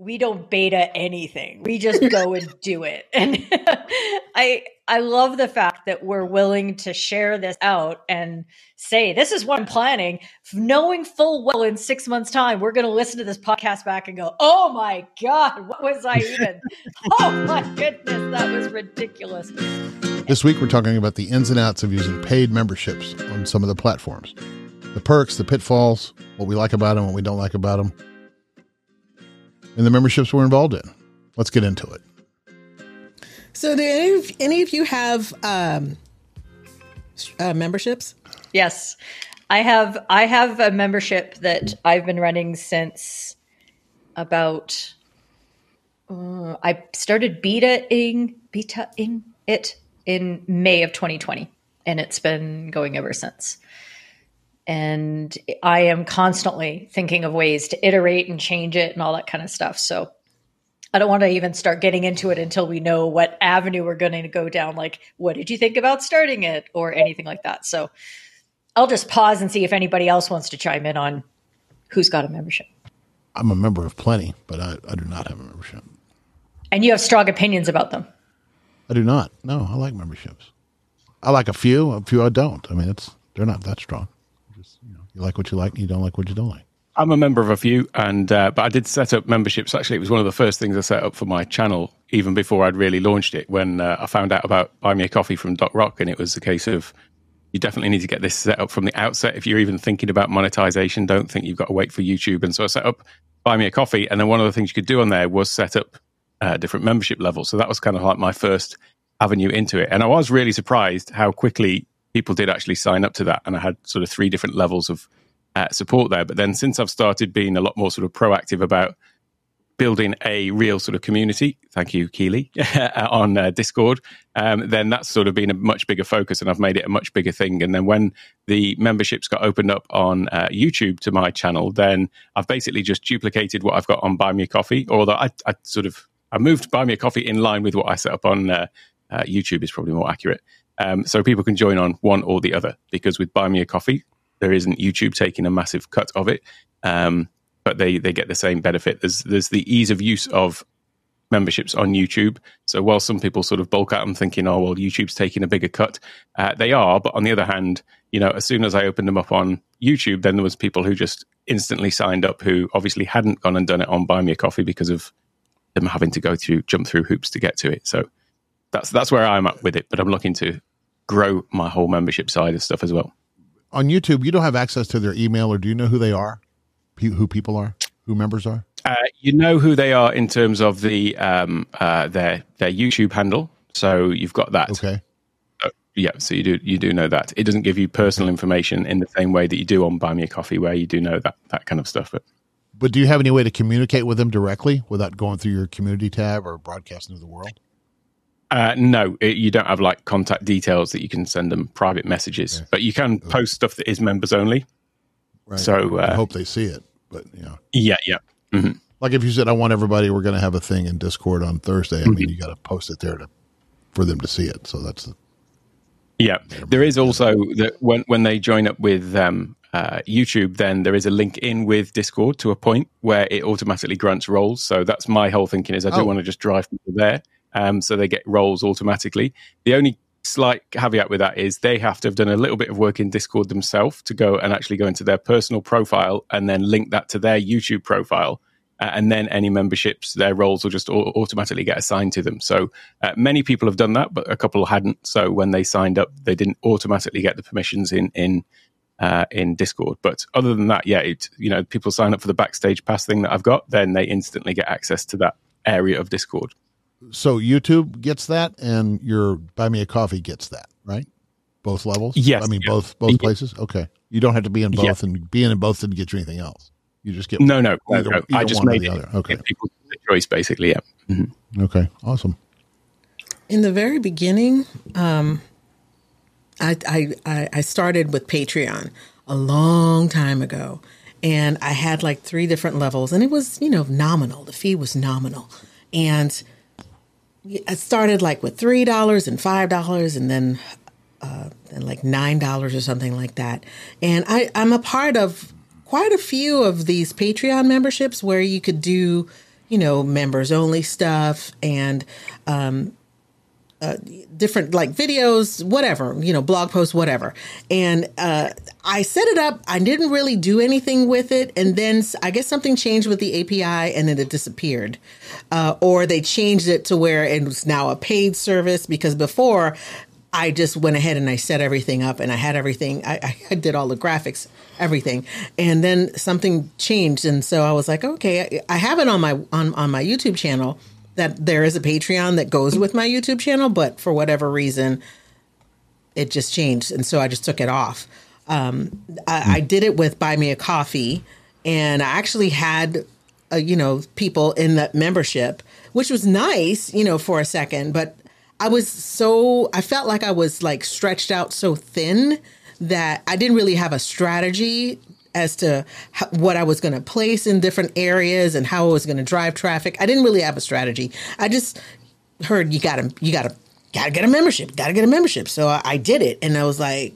we don't beta anything. We just go and do it. And I I love the fact that we're willing to share this out and say this is what I'm planning, knowing full well in 6 months time we're going to listen to this podcast back and go, "Oh my god, what was I even? oh my goodness, that was ridiculous." This week we're talking about the ins and outs of using paid memberships on some of the platforms. The perks, the pitfalls, what we like about them, what we don't like about them and the memberships we're involved in. Let's get into it. So, do any of, any of you have um, uh, memberships? Yes, I have. I have a membership that I've been running since about. Uh, I started beta-ing, beta-ing it in May of 2020, and it's been going ever since and I am constantly thinking of ways to iterate and change it and all that kind of stuff. So I don't want to even start getting into it until we know what avenue we're going to go down. Like, what did you think about starting it or anything like that? So I'll just pause and see if anybody else wants to chime in on who's got a membership. I'm a member of plenty, but I, I do not have a membership. And you have strong opinions about them. I do not. No, I like memberships. I like a few, a few I don't. I mean, it's they're not that strong. You like what you like, and you don't like what you don't like. I'm a member of a few, and uh, but I did set up memberships. Actually, it was one of the first things I set up for my channel, even before I'd really launched it. When uh, I found out about Buy Me a Coffee from Doc Rock, and it was a case of you definitely need to get this set up from the outset. If you're even thinking about monetization, don't think you've got to wait for YouTube. And so I set up Buy Me a Coffee, and then one of the things you could do on there was set up uh, different membership levels. So that was kind of like my first avenue into it, and I was really surprised how quickly people did actually sign up to that. And I had sort of three different levels of uh, support there. But then since I've started being a lot more sort of proactive about building a real sort of community, thank you, Keely, on uh, Discord, um, then that's sort of been a much bigger focus and I've made it a much bigger thing. And then when the memberships got opened up on uh, YouTube to my channel, then I've basically just duplicated what I've got on Buy Me a Coffee, although I, I sort of I moved Buy Me a Coffee in line with what I set up on uh, uh, YouTube is probably more accurate. Um, so people can join on one or the other because with Buy Me a Coffee, there isn't YouTube taking a massive cut of it, um, but they they get the same benefit. There's there's the ease of use of memberships on YouTube. So while some people sort of bulk at them thinking, oh well, YouTube's taking a bigger cut, uh, they are. But on the other hand, you know, as soon as I opened them up on YouTube, then there was people who just instantly signed up who obviously hadn't gone and done it on Buy Me a Coffee because of them having to go through jump through hoops to get to it. So that's that's where I'm at with it. But I'm looking to grow my whole membership side of stuff as well. On YouTube, you don't have access to their email, or do you know who they are? Who people are? Who members are? Uh, you know who they are in terms of the um, uh, their their YouTube handle. So you've got that. Okay. Uh, yeah, so you do you do know that. It doesn't give you personal information in the same way that you do on Buy Me a Coffee, where you do know that that kind of stuff. But but do you have any way to communicate with them directly without going through your community tab or broadcasting to the world? Uh, no, it, you don't have like contact details that you can send them private messages, but you can post stuff that is members only. Right. So uh, I hope they see it, but you know, yeah, yeah. Mm-hmm. Like if you said, "I want everybody," we're going to have a thing in Discord on Thursday. I mm-hmm. mean, you got to post it there to for them to see it. So that's the, yeah. There is also that when when they join up with um, uh, YouTube, then there is a link in with Discord to a point where it automatically grants roles. So that's my whole thinking is I don't oh. want to just drive people there um, so they get roles automatically. The only slight caveat with that is they have to have done a little bit of work in Discord themselves to go and actually go into their personal profile and then link that to their YouTube profile. Uh, and then any memberships, their roles will just au- automatically get assigned to them. So uh, many people have done that, but a couple hadn't. So when they signed up, they didn't automatically get the permissions in in uh, in Discord. But other than that, yeah, it, you know, people sign up for the backstage pass thing that I've got, then they instantly get access to that area of Discord so YouTube gets that, and your Buy Me a Coffee gets that, right? Both levels. Yes. I mean, both both places. Okay. You don't have to be in both, and being in both didn't get you anything else. You just get no, no. Either, no, either I just made the other. Okay. People the choice, basically. Yeah. Mm-hmm. Okay. Awesome. In the very beginning, um, I, I I started with Patreon a long time ago, and I had like three different levels, and it was you know nominal. The fee was nominal, and I started like with three dollars and five dollars, and then uh, and like nine dollars or something like that. And I, I'm a part of quite a few of these Patreon memberships where you could do, you know, members only stuff and um, uh, different like videos, whatever, you know, blog posts, whatever. And uh, I set it up. I didn't really do anything with it. And then I guess something changed with the API and then it disappeared. Uh, or they changed it to where it was now a paid service because before I just went ahead and I set everything up and I had everything. I, I, did all the graphics, everything, and then something changed, and so I was like, okay, I have it on my on on my YouTube channel, that there is a Patreon that goes with my YouTube channel, but for whatever reason, it just changed, and so I just took it off. Um, I, I, did it with Buy Me a Coffee, and I actually had, uh, you know, people in that membership, which was nice, you know, for a second, but I was so I felt like I was like stretched out so thin that I didn't really have a strategy as to how, what I was going to place in different areas and how I was going to drive traffic. I didn't really have a strategy. I just heard you got to you got to got to get a membership, got to get a membership. So I, I, did it, and I was like,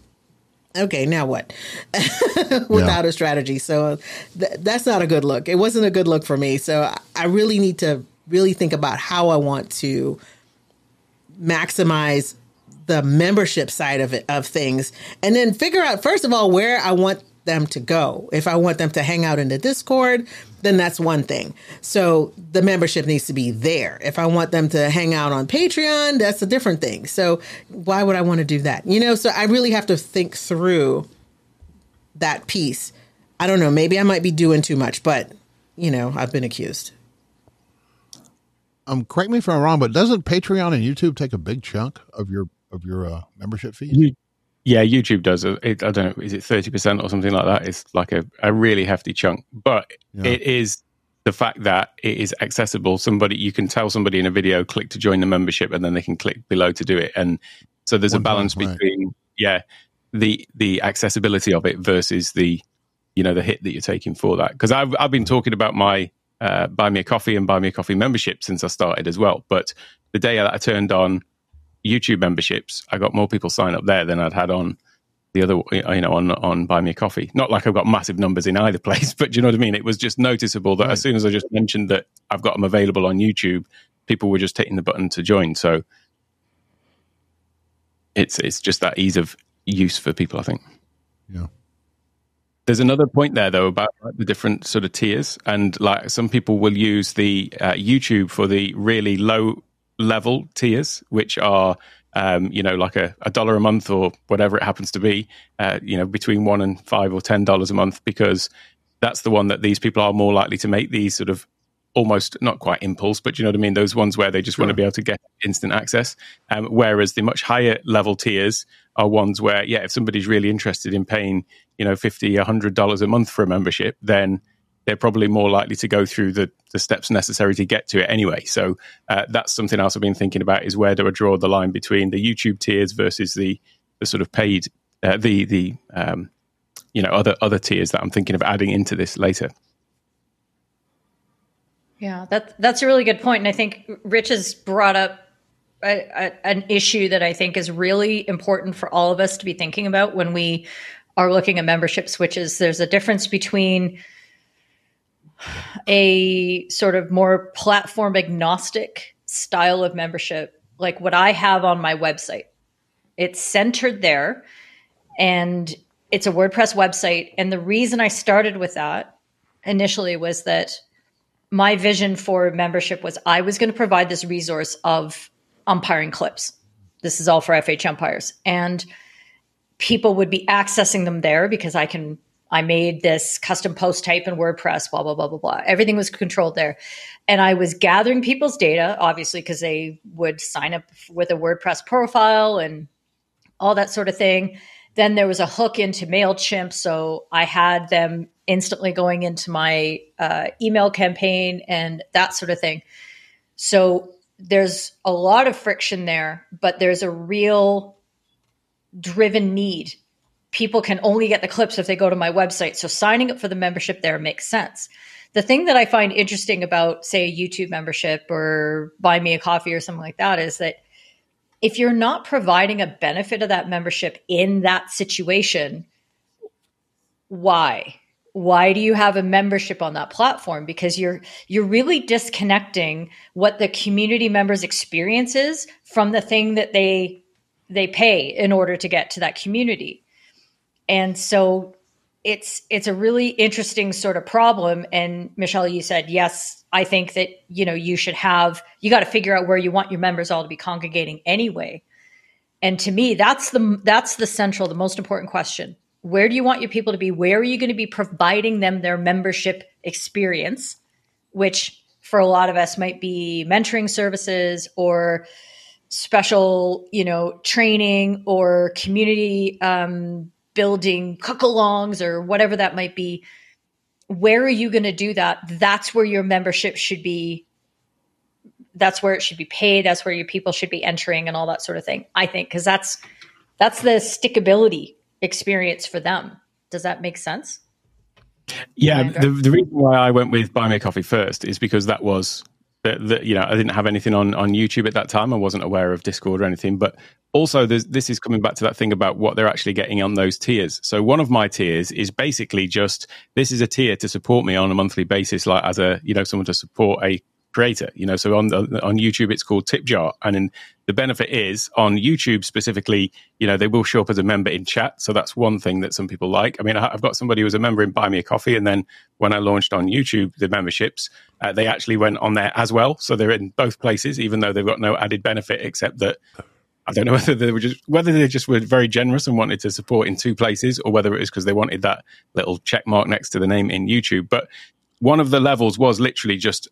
okay, now what? Without yeah. a strategy, so th- that's not a good look. It wasn't a good look for me. So I, I really need to really think about how I want to maximize the membership side of it of things and then figure out first of all where I want them to go. If I want them to hang out in the Discord, then that's one thing. So the membership needs to be there. If I want them to hang out on Patreon, that's a different thing. So why would I want to do that? You know, so I really have to think through that piece. I don't know, maybe I might be doing too much, but you know, I've been accused. Um, correct me if I'm wrong, but doesn't Patreon and YouTube take a big chunk of your of your uh, membership fees? Yeah, YouTube does. It, I don't know, is it 30% or something like that? It's like a, a really hefty chunk. But yeah. it is the fact that it is accessible. Somebody, you can tell somebody in a video, click to join the membership, and then they can click below to do it. And so there's One a balance time, between, right. yeah, the the accessibility of it versus the, you know, the hit that you're taking for that. Because I've, I've been talking about my uh, buy me a coffee and buy me a coffee membership since I started as well. But the day that I turned on YouTube memberships, I got more people sign up there than I'd had on the other, you know, on on Buy Me a Coffee. Not like I've got massive numbers in either place, but do you know what I mean? It was just noticeable that right. as soon as I just mentioned that I've got them available on YouTube, people were just hitting the button to join. So it's it's just that ease of use for people, I think. Yeah. There's another point there though about like, the different sort of tiers, and like some people will use the uh, YouTube for the really low level tiers, which are um, you know like a, a, dollar a month or whatever it happens to be, uh, you know between one and five or ten dollars a month, because that's the one that these people are more likely to make these sort of almost not quite impulse, but you know what I mean. Those ones where they just sure. want to be able to get instant access. Um, whereas the much higher level tiers are ones where, yeah, if somebody's really interested in paying, you know, fifty, a hundred dollars a month for a membership, then they're probably more likely to go through the, the steps necessary to get to it anyway. So uh, that's something else I've been thinking about is where do I draw the line between the YouTube tiers versus the the sort of paid uh, the the um, you know other other tiers that I'm thinking of adding into this later. Yeah, that that's a really good point, and I think Rich has brought up a, a, an issue that I think is really important for all of us to be thinking about when we are looking at membership switches. There's a difference between a sort of more platform agnostic style of membership, like what I have on my website. It's centered there and it's a WordPress website. And the reason I started with that initially was that my vision for membership was I was going to provide this resource of umpiring clips. This is all for FH umpires. And people would be accessing them there because I can I made this custom post type in WordPress, blah, blah, blah, blah, blah. Everything was controlled there. And I was gathering people's data, obviously, because they would sign up with a WordPress profile and all that sort of thing. Then there was a hook into MailChimp. So I had them instantly going into my uh, email campaign and that sort of thing. So there's a lot of friction there, but there's a real driven need people can only get the clips if they go to my website. So signing up for the membership there makes sense. The thing that I find interesting about, say, a YouTube membership or buy me a coffee or something like that is that if you're not providing a benefit of that membership in that situation, why? why do you have a membership on that platform because you're you're really disconnecting what the community members experience is from the thing that they they pay in order to get to that community and so it's it's a really interesting sort of problem. And michelle you said yes i think that you know you should have you got to figure out where you want your members all to be congregating anyway. And to me that's the that's the central the most important question. Where do you want your people to be? Where are you going to be providing them their membership experience? Which for a lot of us might be mentoring services or special you know training or community um, building cook-alongs or whatever that might be where are you going to do that? That's where your membership should be that's where it should be paid that's where your people should be entering and all that sort of thing i think because that's that's the stickability experience for them. Does that make sense? Yeah the, the reason why i went with buy me a coffee first is because that was that, you know I didn't have anything on on YouTube at that time. I wasn't aware of Discord or anything, but also this is coming back to that thing about what they're actually getting on those tiers. So one of my tiers is basically just this is a tier to support me on a monthly basis, like as a you know someone to support a creator. You know, so on on YouTube it's called Tip Jar, and in, the benefit is on YouTube specifically, you know, they will show up as a member in chat. So that's one thing that some people like. I mean, I've got somebody who was a member in Buy Me a Coffee, and then when I launched on YouTube the memberships, uh, they actually went on there as well. So they're in both places, even though they've got no added benefit except that I don't know whether they were just whether they just were very generous and wanted to support in two places, or whether it was because they wanted that little check mark next to the name in YouTube. But one of the levels was literally just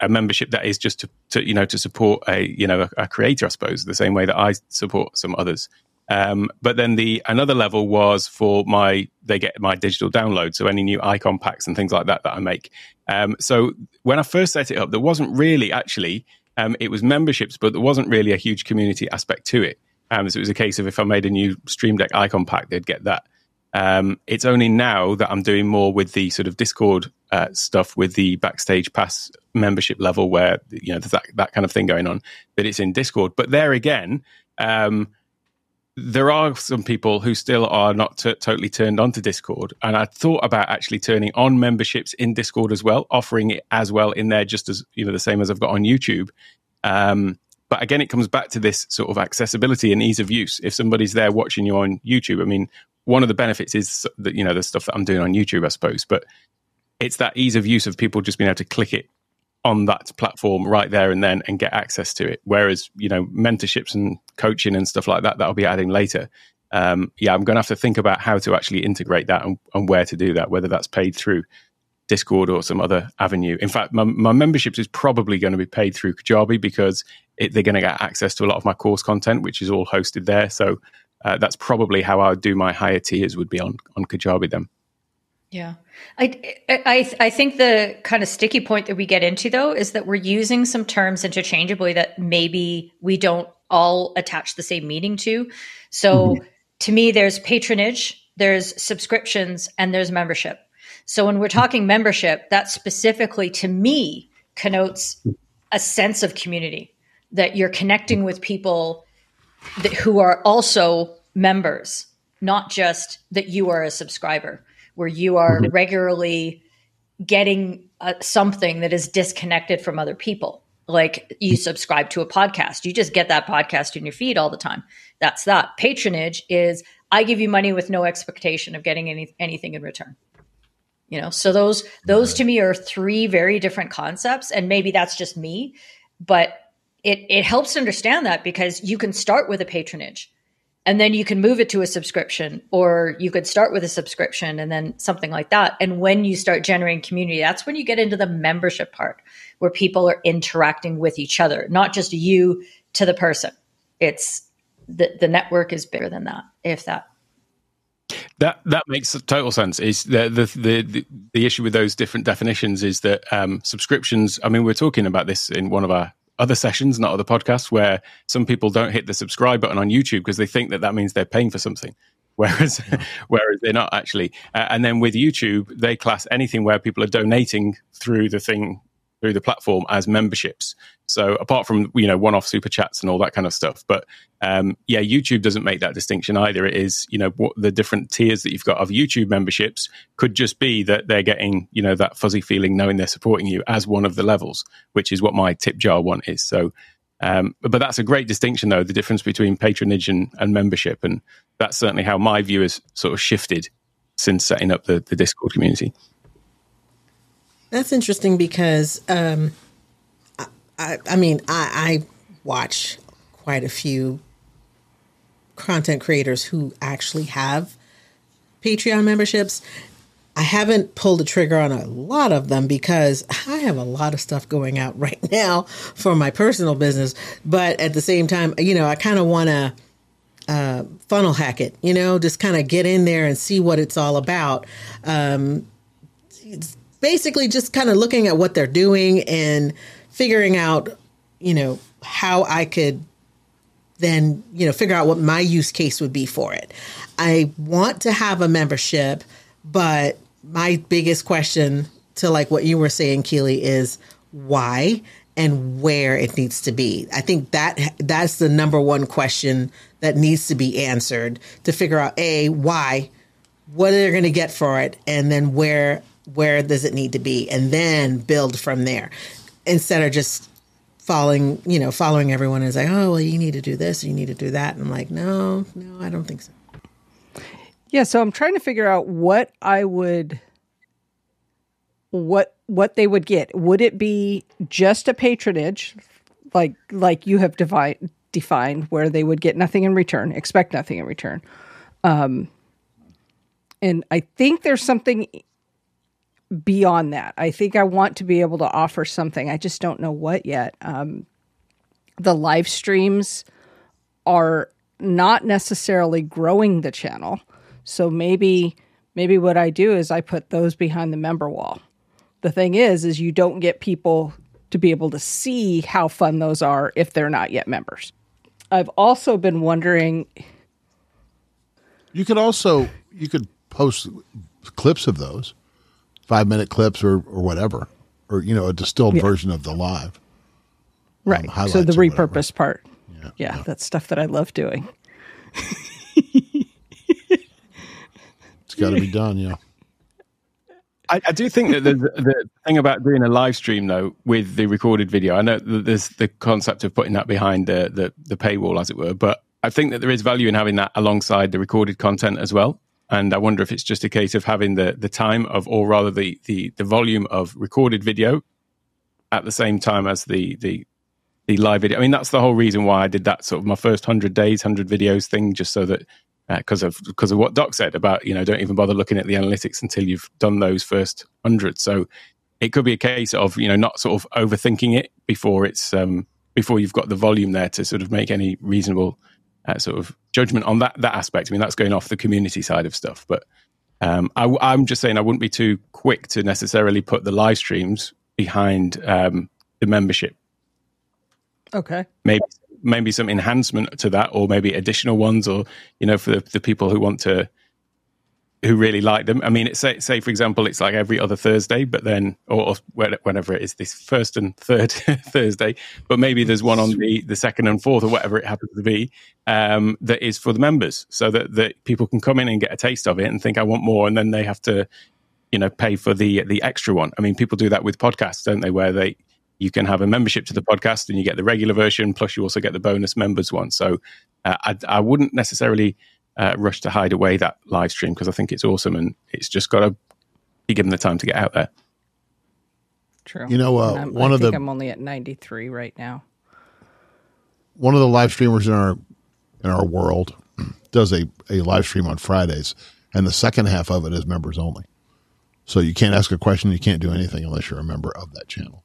a membership that is just to, to you know to support a you know a, a, creator, I suppose, the same way that I support some others. Um, but then the another level was for my they get my digital download, so any new icon packs and things like that that I make. Um, so when I first set it up, there wasn't really actually um, it was memberships, but there wasn't really a huge community aspect to it. Um, so it was a case of if I made a new Stream Deck icon pack, they'd get that. Um, it's only now that I'm doing more with the sort of Discord uh, stuff with the backstage pass membership level, where you know there's that that kind of thing going on. That it's in Discord, but there again, um, there are some people who still are not t- totally turned on to Discord, and I thought about actually turning on memberships in Discord as well, offering it as well in there, just as you know the same as I've got on YouTube. Um, but again, it comes back to this sort of accessibility and ease of use. If somebody's there watching you on YouTube, I mean, one of the benefits is that you know the stuff that I'm doing on YouTube, I suppose, but it's that ease of use of people just being able to click it on that platform right there and then and get access to it. Whereas you know mentorships and coaching and stuff like that that I'll be adding later. Um, yeah, I'm going to have to think about how to actually integrate that and, and, where to do that, whether that's paid through Discord or some other avenue. In fact, my, my memberships is probably going to be paid through Kajabi because it, they're going to get access to a lot of my course content, which is all hosted there. So uh, that's probably how I would do my higher tiers would be on on Kajabi then. Yeah. I, I I think the kind of sticky point that we get into though is that we're using some terms interchangeably that maybe we don't all attach the same meaning to. So mm-hmm. to me there's patronage, there's subscriptions and there's membership. So when we're talking membership, that specifically to me connotes a sense of community that you're connecting with people that, who are also members, not just that you are a subscriber, where you are mm-hmm. regularly getting uh, something that is disconnected from other people. Like you subscribe to a podcast, you just get that podcast in your feed all the time. That's that. Patronage is I give you money with no expectation of getting any, anything in return you know so those those to me are three very different concepts and maybe that's just me but it it helps understand that because you can start with a patronage and then you can move it to a subscription or you could start with a subscription and then something like that and when you start generating community that's when you get into the membership part where people are interacting with each other not just you to the person it's the the network is bigger than that if that that that makes total sense. Is the the the, the issue with those different definitions is that um, subscriptions. I mean, we're talking about this in one of our other sessions, not other podcasts, where some people don't hit the subscribe button on YouTube because they think that that means they're paying for something, whereas whereas they're not actually. Uh, and then with YouTube, they class anything where people are donating through the thing through the platform as memberships. So apart from you know one-off super chats and all that kind of stuff, but um, yeah, YouTube doesn't make that distinction either. It is you know what the different tiers that you've got of YouTube memberships could just be that they're getting you know that fuzzy feeling knowing they're supporting you as one of the levels, which is what my tip jar one is. So. Um, but that's a great distinction, though, the difference between patronage and, and membership. And that's certainly how my view has sort of shifted since setting up the, the Discord community. That's interesting because, um, I, I, mean, I, I watch quite a few content creators who actually have Patreon memberships. I haven't pulled the trigger on a lot of them because I have a lot of stuff going out right now for my personal business. But at the same time, you know, I kind of want to uh, funnel hack it, you know, just kind of get in there and see what it's all about. Um, basically just kind of looking at what they're doing and figuring out, you know, how I could then, you know, figure out what my use case would be for it. I want to have a membership, but my biggest question to like what you were saying, Keely, is why and where it needs to be. I think that that's the number one question that needs to be answered to figure out a why, what are they're going to get for it, and then where where does it need to be, and then build from there instead of just following you know following everyone is like oh well you need to do this you need to do that and I'm like no no I don't think so. Yeah, so I'm trying to figure out what I would what what they would get. Would it be just a patronage like like you have defined defined where they would get nothing in return, expect nothing in return. Um and I think there's something beyond that. I think I want to be able to offer something. I just don't know what yet. Um the live streams are not necessarily growing the channel so maybe maybe what I do is I put those behind the member wall. The thing is is you don't get people to be able to see how fun those are if they're not yet members. I've also been wondering you could also you could post clips of those 5 minute clips or or whatever or you know a distilled yeah. version of the live. Right. Um, so the repurposed part. Yeah, yeah, yeah, that's stuff that I love doing. It's got to be done. Yeah. I, I, do think that the, the, thing about doing a live stream though with the recorded video, I know there's the concept of putting that behind the, the, the paywall, as it were, but I think that there is value in having that alongside the recorded content as well. And I wonder if it's just a case of having the the time of, or rather the the, the volume of recorded video at the same time as the the the live video. I mean, that's the whole reason why I did that sort of my first hundred days, hundred videos thing, just so that because uh, of because of what Doc said about you know don't even bother looking at the analytics until you've done those first hundred. So it could be a case of you know not sort of overthinking it before it's um, before you've got the volume there to sort of make any reasonable uh, sort of judgment on that that aspect. I mean that's going off the community side of stuff, but um, I, am just saying I wouldn't be too quick to necessarily put the live streams behind um, the membership. Okay. Maybe maybe some enhancement to that, or maybe additional ones, or you know, for the, the people who want to who really like them. I mean, it's, say, say for example, it's like every other Thursday, but then, or, or whenever it is, this first and third Thursday, but maybe there's one on the, the second and fourth, or whatever it happens to be, um, that is for the members, so that, that people can come in and get a taste of it and think, I want more, and then they have to, you know, pay for the the extra one. I mean, people do that with podcasts, don't they? Where they you can have a membership to the podcast and you get the regular version, plus you also get the bonus members one. So uh, I, I, wouldn't necessarily uh, rush to hide away that live stream because I think it's awesome and it's just got to be given the time to get out there. True. You know, uh, one I of the I'm only at 93 right now. One of the live streamers in our in our world does a, a live stream on Fridays, and the second half of it is members only. So you can't ask a question, you can't do anything unless you're a member of that channel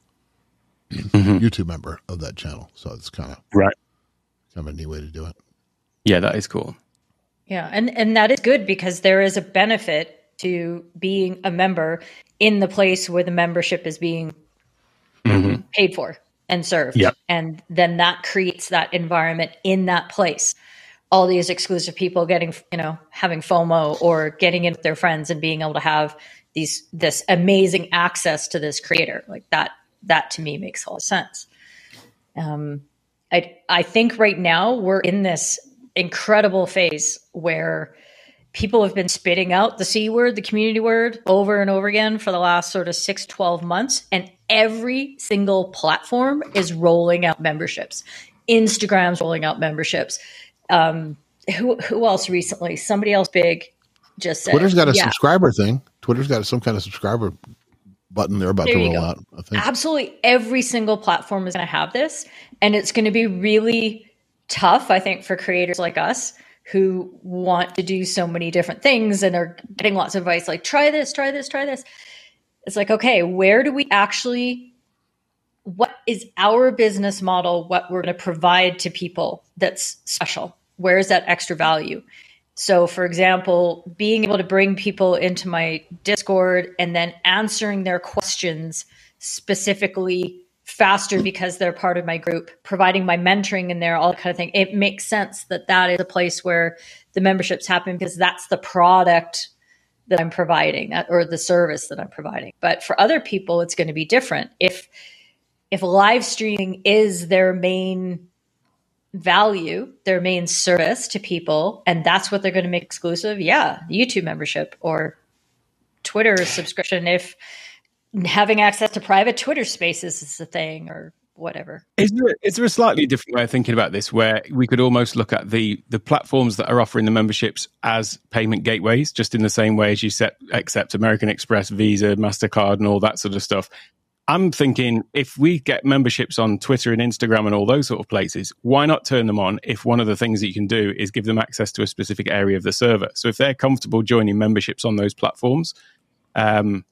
mm-hmm. YouTube member of that channel. So it's kind of right, kind of a neat way to do it. Yeah, that is cool. Yeah, and and that is good because there is a benefit to being a member in the place where the membership is being mm-hmm. paid for and served. Yep. And then that creates that environment in that place. All these exclusive people getting, you know, having FOMO or getting in with their friends and being able to have these this amazing access to this creator. Like that that to me makes a lot of sense. Um, I I think right now we're in this incredible phase where people have been spitting out the C word, the community word, over and over again for the last sort of six, 12 months. And every single platform is rolling out memberships. Instagram's rolling out memberships. Um, who, who else recently? Somebody else big just said. Twitter's got a yeah. subscriber thing. Twitter's got some kind of subscriber button they're about There to roll go. out. I think. Absolutely every single platform is going to have this. And it's going to be really tough, I think, for creators like us who want to do so many different things and are getting lots of advice like, try this, try this, try this. It's like, okay, where do we actually, what is our business model, what we're going to provide to people that's special? Where is that extra value? So, for example, being able to bring people into my Discord and then answering their questions specifically faster because they're part of my group, providing my mentoring in there, all that kind of thing. It makes sense that that is a place where the memberships happen because that's the product that I'm providing or the service that I'm providing. But for other people, it's going to be different. If if live streaming is their main value, their main service to people, and that's what they're going to make exclusive, yeah, YouTube membership or Twitter subscription. If having access to private Twitter spaces is a thing or whatever. Is there, is there a slightly different way of thinking about this where we could almost look at the, the platforms that are offering the memberships as payment gateways, just in the same way as you set, accept American Express, Visa, MasterCard, and all that sort of stuff? I'm thinking if we get memberships on Twitter and Instagram and all those sort of places, why not turn them on if one of the things that you can do is give them access to a specific area of the server? So if they're comfortable joining memberships on those platforms, um,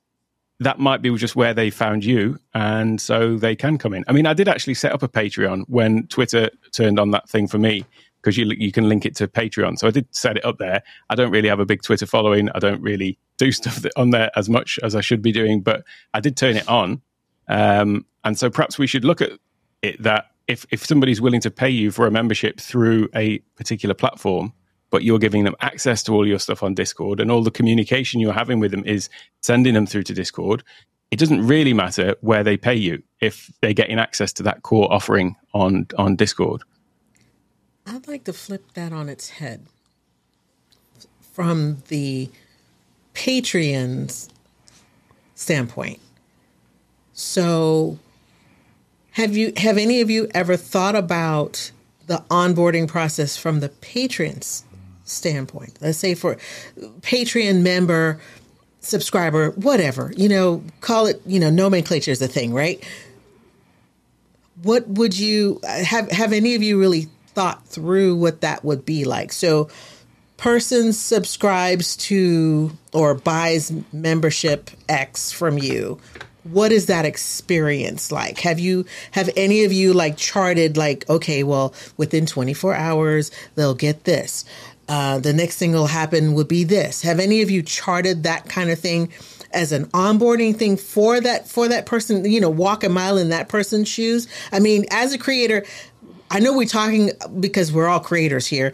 that might be just where they found you, and so they can come in. I mean, I did actually set up a Patreon when Twitter turned on that thing for me because you you can link it to Patreon. So I did set it up there. I don't really have a big Twitter following. I don't really do stuff on there as much as I should be doing, but I did turn it on. Um, and so perhaps we should look at it that if if somebody's willing to pay you for a membership through a particular platform, but you're giving them access to all your stuff on Discord and all the communication you're having with them is sending them through to Discord, it doesn't really matter where they pay you if they're getting access to that core offering on on Discord. I'd like to flip that on its head from the Patreon's standpoint. So have you have any of you ever thought about the onboarding process from the patrons standpoint? Let's say for Patreon member, subscriber, whatever, you know, call it, you know, nomenclature is a thing, right? What would you have have any of you really thought through what that would be like? So person subscribes to or buys membership X from you what is that experience like have you have any of you like charted like okay well within 24 hours they'll get this uh, the next thing will happen would be this. Have any of you charted that kind of thing as an onboarding thing for that for that person you know walk a mile in that person's shoes? I mean as a creator i know we're talking because we're all creators here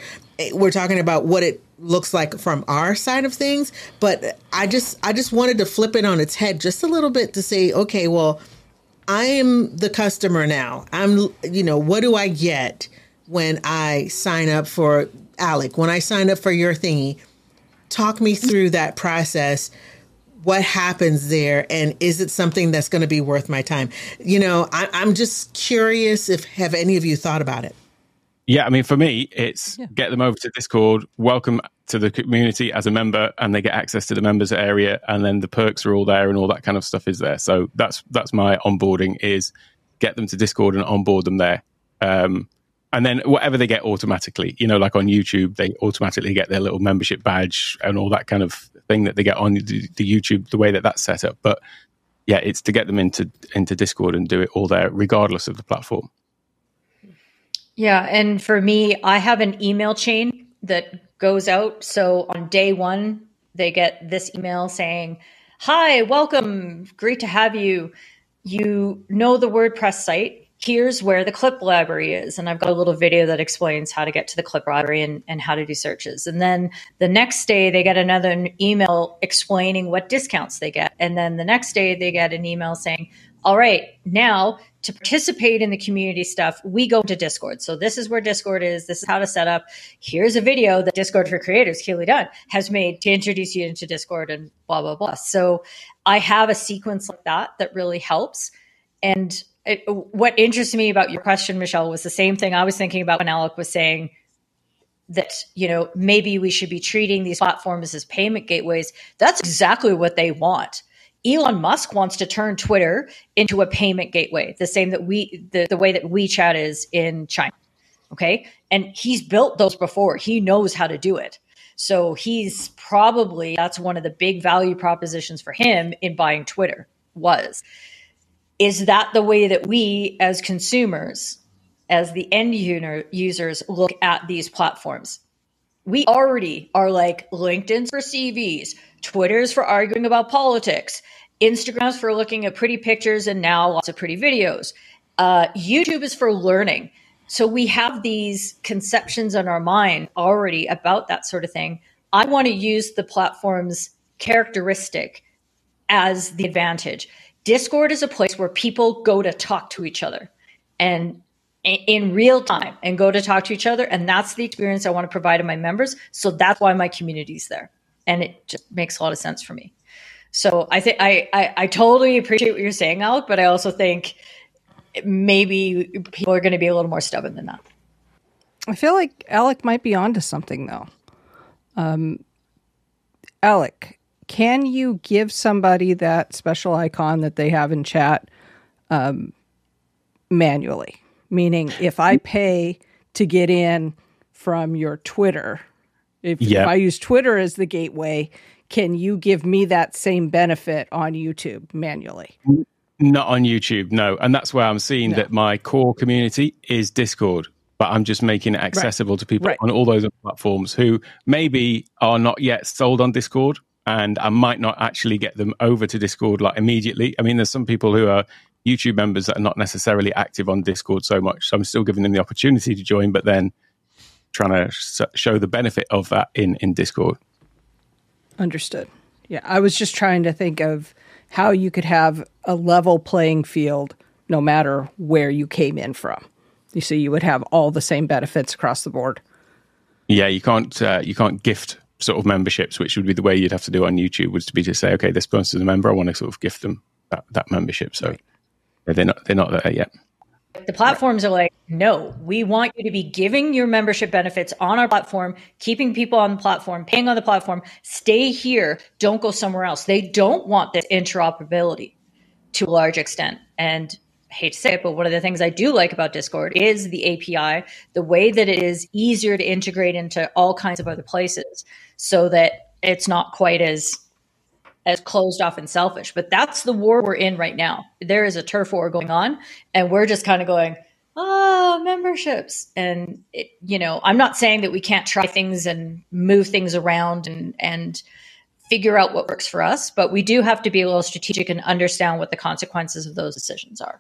we're talking about what it looks like from our side of things but i just i just wanted to flip it on its head just a little bit to say okay well i am the customer now. I'm you know what do i get when i sign up for alec when i sign up for your thingy talk me through that process. What happens there and is it something that's going to be worth my time? You know I, i'm just curious if have any of you thought about it? Yeah, I mean, for me, it's get them over to Discord, welcome to the community as a member, and they get access to the members area, and then the perks are all there, and all that kind of stuff is there. So that's that's my onboarding is get them to Discord and onboard them there, um, and then whatever they get automatically, you know, like on YouTube, they automatically get their little membership badge and all that kind of thing that they get on the, the YouTube, the way that that's set up. But yeah, it's to get them into into Discord and do it all there, regardless of the platform. Yeah, and for me, I have an email chain that goes out. So on day one, they get this email saying, Hi, welcome. Great to have you. You know the WordPress site. Here's where the clip library is. And I've got a little video that explains how to get to the clip library and, and how to do searches. And then the next day, they get another email explaining what discounts they get. And then the next day, they get an email saying, all right, now to participate in the community stuff, we go to Discord. So this is where Discord is. This is how to set up. Here's a video that Discord for Creators, Keely Dunn, has made to introduce you into Discord and blah, blah, blah. So I have a sequence like that that really helps. And it, what interests me about your question, Michelle, was the same thing I was thinking about when Alec was saying that, you know, maybe we should be treating these platforms as payment gateways. That's exactly what they want Elon Musk wants to turn Twitter into a payment gateway, the same that we the, the way that WeChat is in China. Okay. And he's built those before. He knows how to do it. So he's probably that's one of the big value propositions for him in buying Twitter was. Is that the way that we as consumers, as the end users look at these platforms? We already are like LinkedIn's for CVs, Twitter's for arguing about politics, Instagram's for looking at pretty pictures and now lots of pretty videos. Uh, YouTube is for learning. So we have these conceptions in our mind already about that sort of thing. I want to use the platform's characteristic as the advantage. Discord is a place where people go to talk to each other and in real time and go to talk to each other. And that's the experience I want to provide to my members. So that's why my community's there and it just makes a lot of sense for me. So I think I, I, totally appreciate what you're saying, Alec, but I also think maybe people are going to be a little more stubborn than that. I feel like Alec might be onto something though. Um, Alec, can you give somebody that special icon that they have in chat um, manually? Meaning, if I pay to get in from your Twitter, if, yep. if I use Twitter as the gateway, can you give me that same benefit on YouTube manually? Not on YouTube, no. And that's where I'm seeing no. that my core community is Discord, but I'm just making it accessible right. to people right. on all those platforms who maybe are not yet sold on Discord. And I might not actually get them over to Discord like immediately. I mean, there's some people who are YouTube members that are not necessarily active on Discord so much. So I'm still giving them the opportunity to join, but then trying to show the benefit of that in in Discord. Understood. Yeah, I was just trying to think of how you could have a level playing field no matter where you came in from. You see, you would have all the same benefits across the board. Yeah, you can't uh, you can't gift sort of memberships, which would be the way you'd have to do on YouTube, was to be to say, okay, this person's a member, I want to sort of gift them that, that membership. So right. they're not they're not there yet. The platforms are like, no, we want you to be giving your membership benefits on our platform, keeping people on the platform, paying on the platform. Stay here. Don't go somewhere else. They don't want this interoperability to a large extent. And I hate to say it, but one of the things I do like about Discord is the API, the way that it is easier to integrate into all kinds of other places so that it's not quite as as closed off and selfish. But that's the war we're in right now. There is a turf war going on, and we're just kind of going, oh, memberships. And, it, you know, I'm not saying that we can't try things and move things around and, and, figure out what works for us, but we do have to be a little strategic and understand what the consequences of those decisions are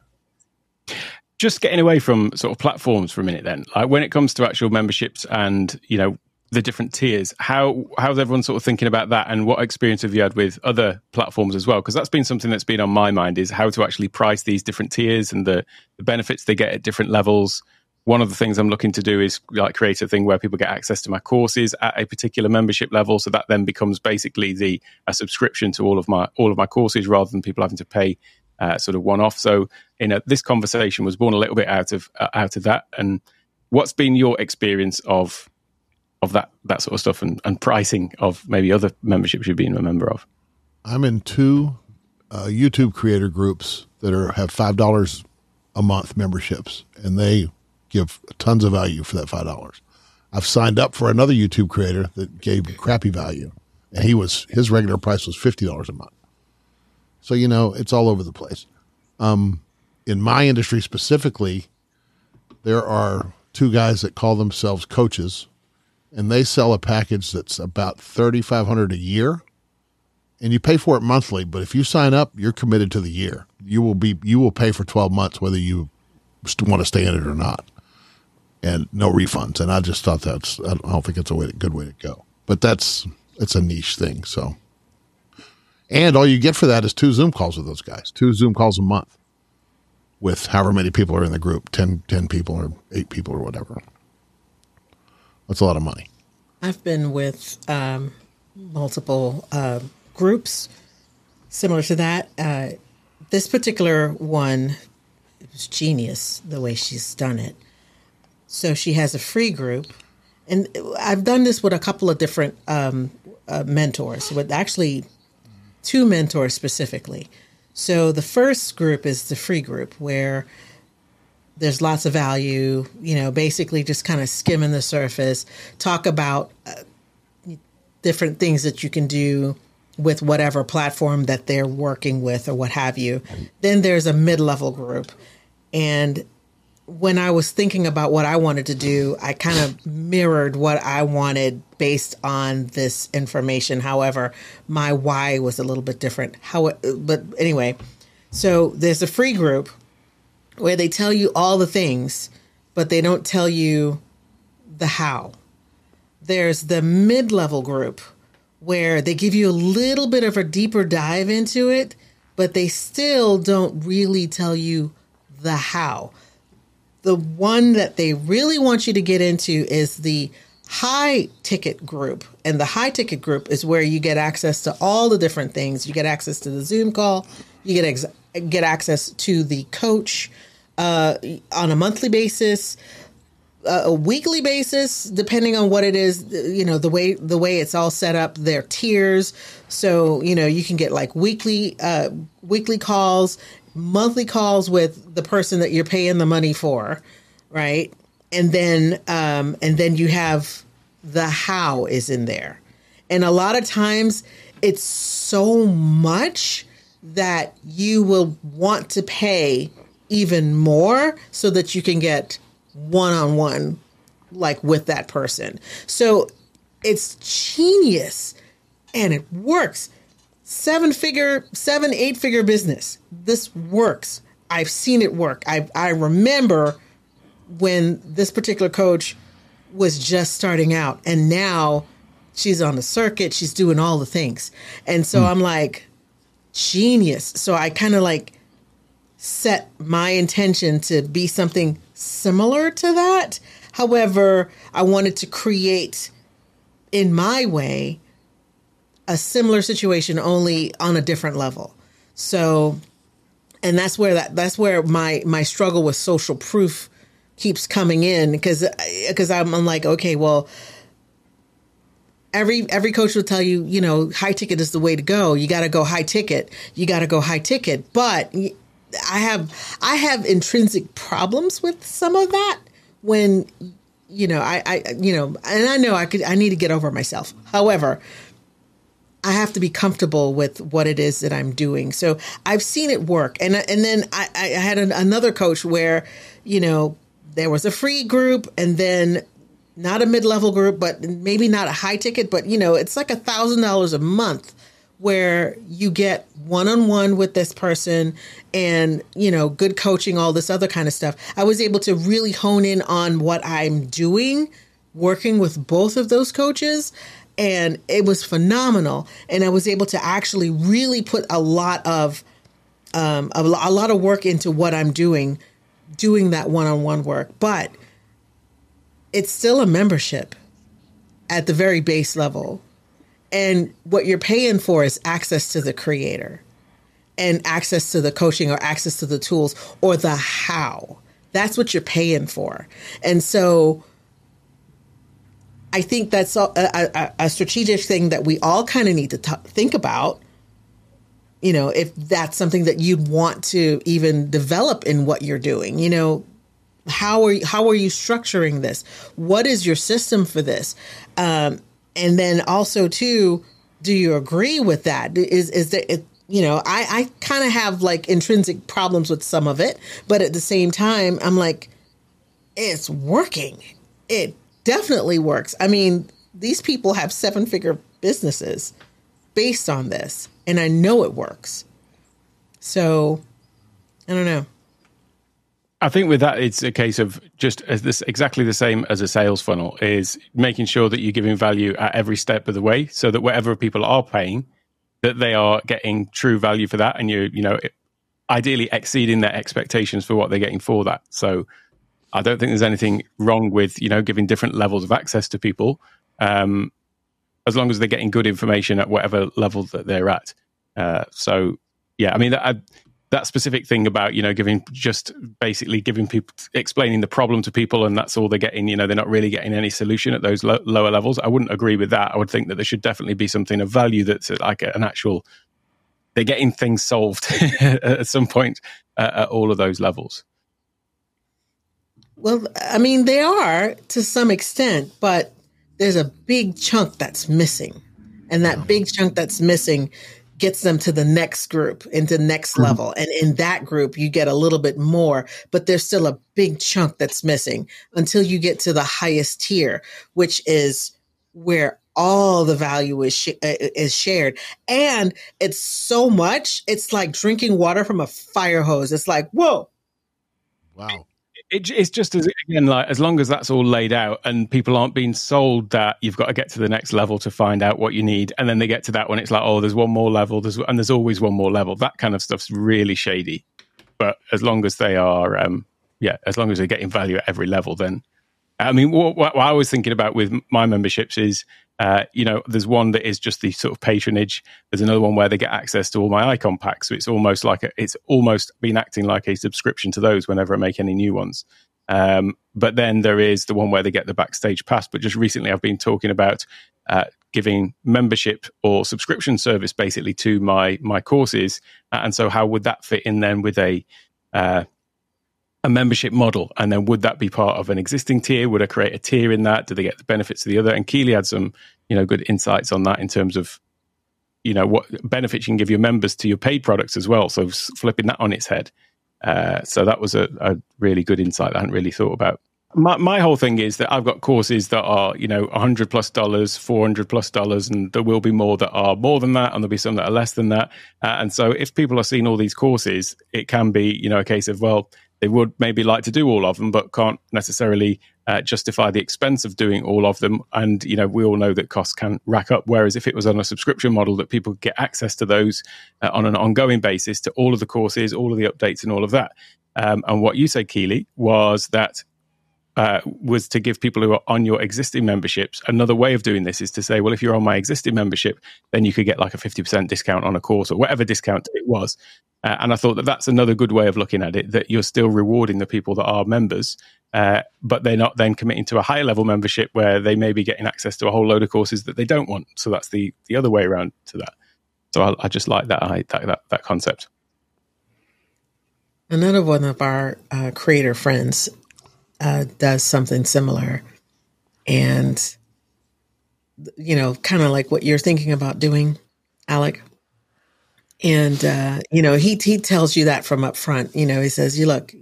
just getting away from sort of platforms for a minute then like when it comes to actual memberships and you know the different tiers. How how's everyone sort of thinking about that, and what experience have you had with other platforms as well? Because that's been something that's been on my mind is how to actually price these different tiers and the, the benefits they get at different levels. One of the things I'm looking to do is like create a thing where people get access to my courses at a particular membership level, so that then becomes basically the a subscription to all of my all of my courses rather than people having to pay uh, sort of one off. So, you know, this conversation was born a little bit out of uh, out of that. And what's been your experience of of that that sort of stuff and, and pricing of maybe other memberships you've been a member of? I'm in two uh, YouTube creator groups that are have five dollars a month memberships, and they give tons of value for that five dollars. I've signed up for another YouTube creator that gave crappy value, and he was his regular price was fifty dollars a month. So you know it's all over the place. Um, in my industry specifically, there are two guys that call themselves coaches and they sell a package that's about 3500 a year and you pay for it monthly but if you sign up you're committed to the year. You will be you will pay for 12 months whether you want to stay in it or not and no refunds and i just thought that's i don't think it's a way, good way to go. But that's it's a niche thing so and all you get for that is two zoom calls with those guys two zoom calls a month with however many people are in the group 10, 10 people or eight people or whatever. That's a lot of money. I've been with um, multiple uh, groups similar to that. Uh, this particular one was genius the way she's done it. So she has a free group, and I've done this with a couple of different um, uh, mentors, with actually two mentors specifically. So the first group is the free group where there's lots of value, you know, basically just kind of skimming the surface, talk about uh, different things that you can do with whatever platform that they're working with or what have you. Then there's a mid level group. And when I was thinking about what I wanted to do, I kind of mirrored what I wanted based on this information. However, my why was a little bit different. How, but anyway, so there's a free group where they tell you all the things, but they don't tell you the how. There's the mid level group where they give you a little bit of a deeper dive into it, but they still don't really tell you the how. The one that they really want you to get into is the high ticket group. And the high ticket group is where you get access to all the different things. You get access to the Zoom call, you get ex- get access to the coach uh, on a monthly basis a weekly basis depending on what it is you know the way the way it's all set up their tiers so you know you can get like weekly uh weekly calls monthly calls with the person that you're paying the money for right and then um and then you have the how is in there and a lot of times it's so much that you will want to pay even more so that you can get one on one, like with that person. So it's genius and it works. Seven figure, seven, eight figure business. This works. I've seen it work. I, I remember when this particular coach was just starting out and now she's on the circuit, she's doing all the things. And so mm. I'm like, genius. So I kind of like set my intention to be something similar to that. However, I wanted to create in my way a similar situation only on a different level. So and that's where that that's where my my struggle with social proof keeps coming in because because I'm, I'm like okay well every every coach will tell you you know high ticket is the way to go you got to go high ticket you got to go high ticket but I have I have intrinsic problems with some of that when you know I, I you know and I know I could I need to get over myself. However, I have to be comfortable with what it is that I'm doing. So I've seen it work, and and then I, I had an, another coach where you know there was a free group, and then not a mid level group, but maybe not a high ticket, but you know it's like a thousand dollars a month where you get one on one with this person and, you know, good coaching, all this other kind of stuff. I was able to really hone in on what I'm doing, working with both of those coaches. And it was phenomenal. And I was able to actually really put a lot of, um, a, a lot of work into what I'm doing, doing that one on one work. But it's still a membership at the very base level and what you're paying for is access to the creator and access to the coaching or access to the tools or the how. That's what you're paying for. And so I think that's a, a, a strategic thing that we all kind of need to t- think about. You know, if that's something that you'd want to even develop in what you're doing, you know, how are you, how are you structuring this? What is your system for this? Um, and then also too, do you agree with that? Is is there? It, you know, I I kind of have like intrinsic problems with some of it, but at the same time, I'm like, it's working. It definitely works. I mean, these people have seven figure businesses based on this, and I know it works. So, I don't know. I think with that, it's a case of just as this exactly the same as a sales funnel is making sure that you're giving value at every step of the way, so that whatever people are paying, that they are getting true value for that, and you you know ideally exceeding their expectations for what they're getting for that. So I don't think there's anything wrong with you know giving different levels of access to people, um, as long as they're getting good information at whatever level that they're at. Uh, so yeah, I mean that, that specific thing about you know giving just basically giving people explaining the problem to people and that's all they're getting. You know they're not really getting any solution at those lo- lower levels. I wouldn't agree with that. I would think that there should definitely be something of value that's like an actual. They're getting things solved at some point uh, at all of those levels. Well, I mean, they are to some extent, but there's a big chunk that's missing. And that big chunk that's missing gets them to the next group, into next mm-hmm. level. And in that group, you get a little bit more, but there's still a big chunk that's missing until you get to the highest tier, which is where all the value is sh- uh, is shared and it's so much it's like drinking water from a fire hose it's like whoa wow it, it's just as again like as long as that's all laid out and people aren't being sold that you've got to get to the next level to find out what you need and then they get to that one it's like oh there's one more level there's and there's always one more level. That kind of stuff's really shady. But as long as they are um yeah as long as they're getting value at every level then i mean what, what i was thinking about with my memberships is uh, you know, there's one that is just the sort of patronage. There's another one where they get access to all my icon packs. So it's almost like a, it's almost been acting like a subscription to those whenever I make any new ones. Um, but then there is the one where they get the backstage pass. But just recently, I've been talking about uh, giving membership or subscription service basically to my my courses. And so, how would that fit in then with a uh, a membership model? And then would that be part of an existing tier? Would I create a tier in that? Do they get the benefits of the other? And Keely had some, you know, good insights on that in terms of, you know, what benefits you can give your members to your paid products as well. So flipping that on its head. Uh, so that was a, a, really good insight I hadn't really thought about. My, my whole thing is that I've got courses that are, you know, 100 plus dollars, 400 plus dollars, and there will be more that are more than that, and there'll be some that are less than that. Uh, and so if people are seeing all these courses, it can be, you know, a case of, well, they would maybe like to do all of them, but can't necessarily uh, justify the expense of doing all of them. And you know, we all know that costs can rack up. Whereas if it was on a subscription model, that people get access to those uh, on an ongoing basis to all of the courses, all of the updates, and all of that. Um, and what you said, Keely, was that uh, was to give people who are on your existing memberships another way of doing this is to say, well, if you're on my existing membership, then you could get like a 50% discount on a course or whatever discount it was. Uh, and I thought that that's another good way of looking at it, that you're still rewarding the people that are members, uh, but they're not then committing to a higher level membership where they may be getting access to a whole load of courses that they don't want. So that's the, the other way around to that. So I, I just like that, I, that, that, that concept. Another one of our uh, creator friends uh, does something similar. And, you know, kind of like what you're thinking about doing, Alec. And, uh, you know, he, he tells you that from up front. You know, he says, you look,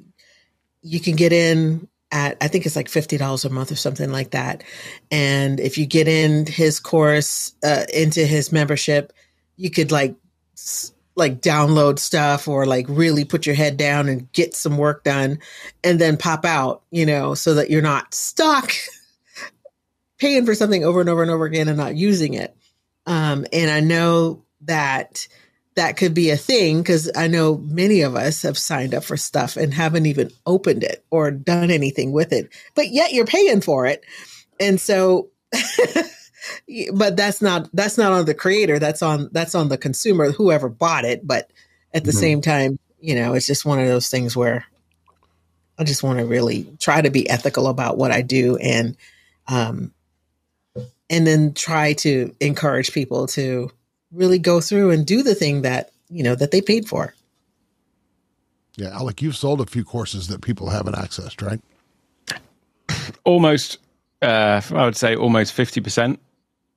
you can get in at, I think it's like $50 a month or something like that. And if you get in his course, uh, into his membership, you could like like download stuff or like really put your head down and get some work done and then pop out, you know, so that you're not stuck paying for something over and over and over again and not using it. Um, and I know that that could be a thing because I know many of us have signed up for stuff and haven't even opened it or done anything with it, but yet you're paying for it. And so but that's not that's not on the creator that's on that's on the consumer whoever bought it but at the mm-hmm. same time you know it's just one of those things where i just want to really try to be ethical about what i do and um and then try to encourage people to really go through and do the thing that you know that they paid for. Yeah alec you've sold a few courses that people haven't accessed right? Almost uh, I would say almost 50%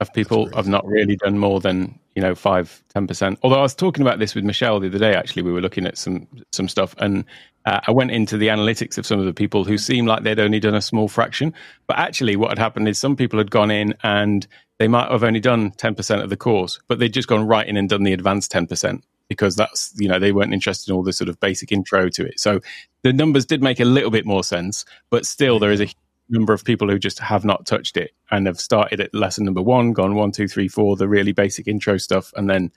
of people have not really done more than you know five ten percent. Although i was talking about this with michelle the other day actually we were looking at some some stuff and uh, i went into the analytics of some of the people who seemed like they'd only done a small fraction. But actually what had happened is some people had gone in and they might have only done 10% of the course but they'd just gone right in and done the advanced 10% because that's you know they weren't interested in all the sort of basic intro to it. So the numbers did make a little bit more sense but still there is a number of people who just have not touched it and have started at lesson number one, gone one, two, three, four, the really basic intro stuff, and then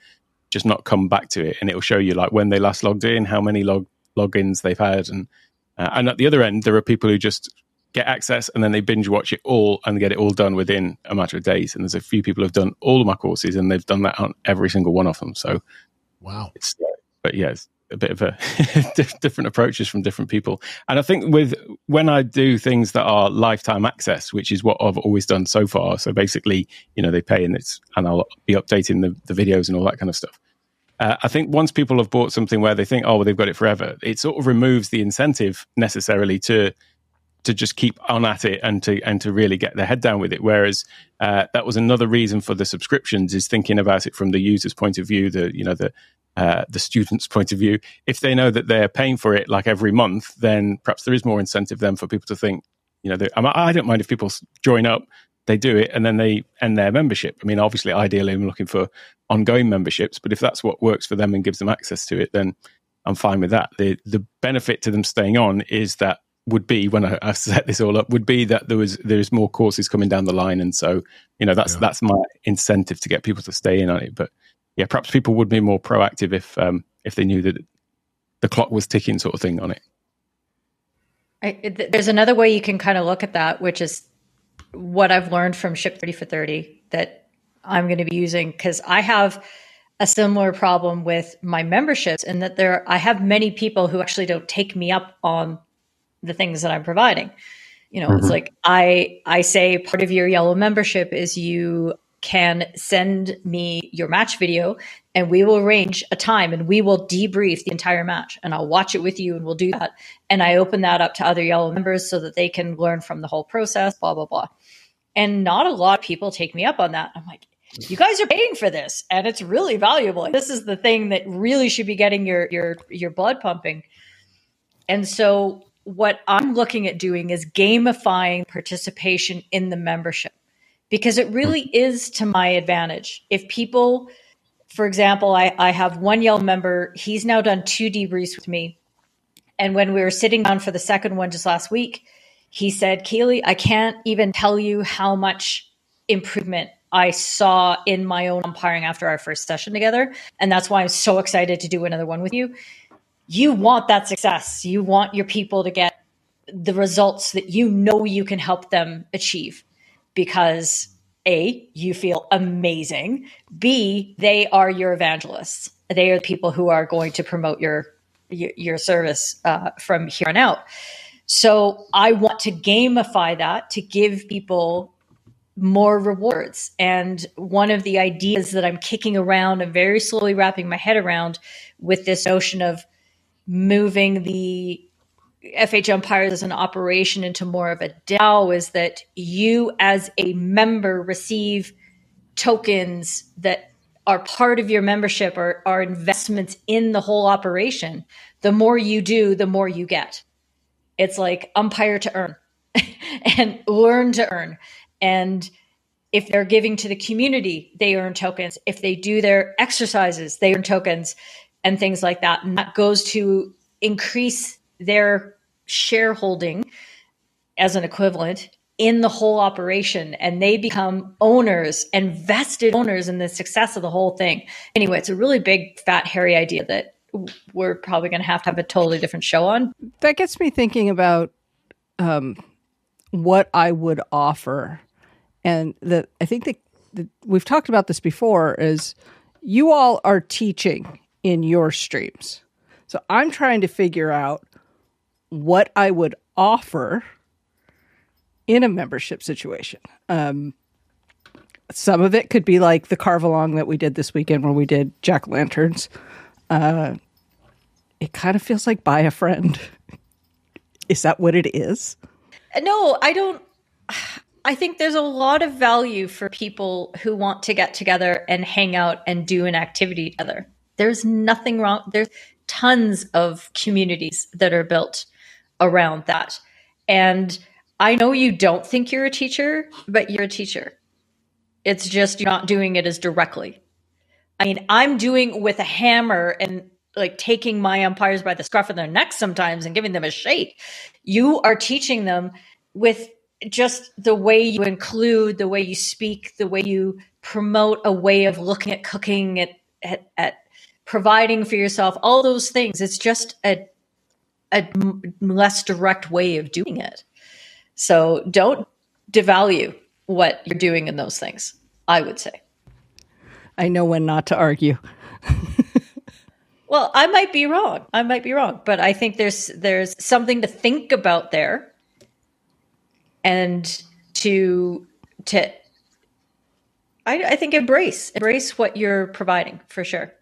just not come back to it, and it'll show you like when they last logged in, how many log logins they've had, and uh, and at the other end, there are people who just get access and then they binge watch it all and get it all done within a matter of days. And there's a few people who've done all of my courses and they've done that on every single one of them. So, wow. It's, uh, but it's a bit of a different approaches from different people. And I think with when I do things that are lifetime access, which is what I've always done so far. So basically, you know, they pay and it's, and I'll be updating the, the videos and all that kind of stuff. Uh, I think once people have bought something where they think, oh, well, they've got it forever, it sort of removes the incentive necessarily to to just keep on at it and to and to really get their head down with it. Whereas uh, that was another reason for the subscriptions is thinking about it from the user's point of view, the you know the uh, the student's point of view. If they know that they're paying for it like every month, then perhaps there is more incentive then for people to think, you know, I don't mind if people join up, they do it, and then they end their membership. I mean, obviously, ideally, I'm looking for ongoing memberships, but if that's what works for them and gives them access to it, then I'm fine with that. The the benefit to them staying on is that would be when I, I, set this all up would be that there was there's more courses coming down the line, and so you know that's yeah. that's my incentive to get people to stay in on it. But yeah, perhaps people would be more proactive if um, if they knew that the clock was ticking, sort of thing on it. I, there's another way you can kind of look at that, which is what I've learned from Ship 30 for 30 that I'm going to be using because I have a similar problem with my memberships and that there I have many people who actually don't take me up on the things that I'm providing. You know, mm-hmm. it's like I I say part of your yellow membership is you can send me your match video and we will arrange a time and we will debrief the entire match and I'll watch it with you and we'll do that. And I open that up to other yellow members so that they can learn from the whole process, blah, blah, blah. And not a lot of people take me up on that. I'm like, you guys are paying for this and it's really valuable. This is the thing that really should be getting your your your blood pumping. And so what I'm looking at doing is gamifying participation in the membership because it really is to my advantage. If people, for example, I, I have one yellow member, he's now done two debriefs with me. And when we were sitting down for the second one just last week, he said, Keely, I can't even tell you how much improvement I saw in my own umpiring after our first session together. And that's why I'm so excited to do another one with you. You want that success. You want your people to get the results that you know you can help them achieve because A, you feel amazing. B, they are your evangelists. They are the people who are going to promote your your, service uh, from here on out. So I want to gamify that to give people more rewards. And one of the ideas that I'm kicking around and very slowly wrapping my head around with this notion of moving the FH umpires as an operation into more of a DAO is that you, as a member, receive tokens that are part of your membership or are investments in the whole operation. The more you do, the more you get. It's like umpire to earn and learn to earn. And if they're giving to the community, they earn tokens. If they do their exercises, they earn tokens and things like that. And that goes to increase their shareholding as an equivalent in the whole operation and they become owners and vested owners in the success of the whole thing. Anyway, it's a really big, fat, hairy idea that we're probably going to have to have a totally different show on. That gets me thinking about um, what I would offer. And that I think that we've talked about this before is you all are teaching in your streams. So I'm trying to figure out what I would offer in a membership situation. Um, some of it could be like the carve along that we did this weekend where we did jack lanterns. Uh, it kind of feels like buy a friend. is that what it is? No, I don't. I think there's a lot of value for people who want to get together and hang out and do an activity together. There's nothing wrong. There's tons of communities that are built around that. And I know you don't think you're a teacher, but you're a teacher. It's just you're not doing it as directly. I mean, I'm doing with a hammer and like taking my umpires by the scruff of their neck sometimes and giving them a shake. You are teaching them with just the way you include, the way you speak, the way you promote a way of looking at cooking at, at, at providing for yourself, all those things. It's just a a less direct way of doing it. So don't devalue what you're doing in those things, I would say. I know when not to argue. well, I might be wrong. I might be wrong, but I think there's there's something to think about there and to to I, I think embrace embrace what you're providing for sure.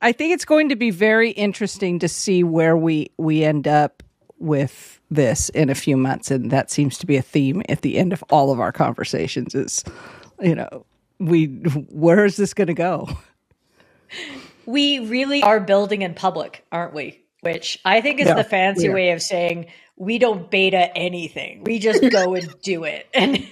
I think it's going to be very interesting to see where we we end up with this in a few months, and that seems to be a theme at the end of all of our conversations. Is you know we where is this going to go? We really are building in public, aren't we? Which I think is yeah, the fancy way of saying we don't beta anything. We just go and do it. And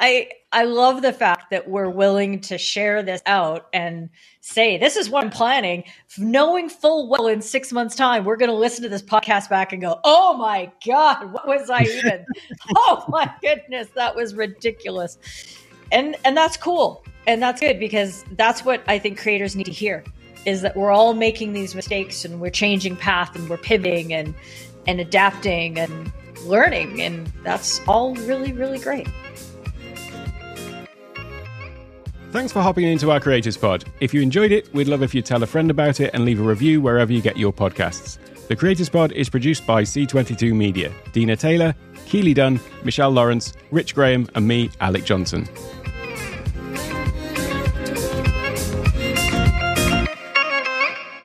I I love the fact that we're willing to share this out and say this is what I'm planning, knowing full well in 6 months time we're going to listen to this podcast back and go, "Oh my god, what was I even? oh my goodness, that was ridiculous." And and that's cool. And that's good because that's what I think creators need to hear is that we're all making these mistakes and we're changing path and we're pivoting and and adapting and learning. And that's all really, really great. Thanks for hopping into our Creators Pod. If you enjoyed it, we'd love if you tell a friend about it and leave a review wherever you get your podcasts. The Creators Pod is produced by C22 Media, Dina Taylor, Keely Dunn, Michelle Lawrence, Rich Graham, and me, Alec Johnson.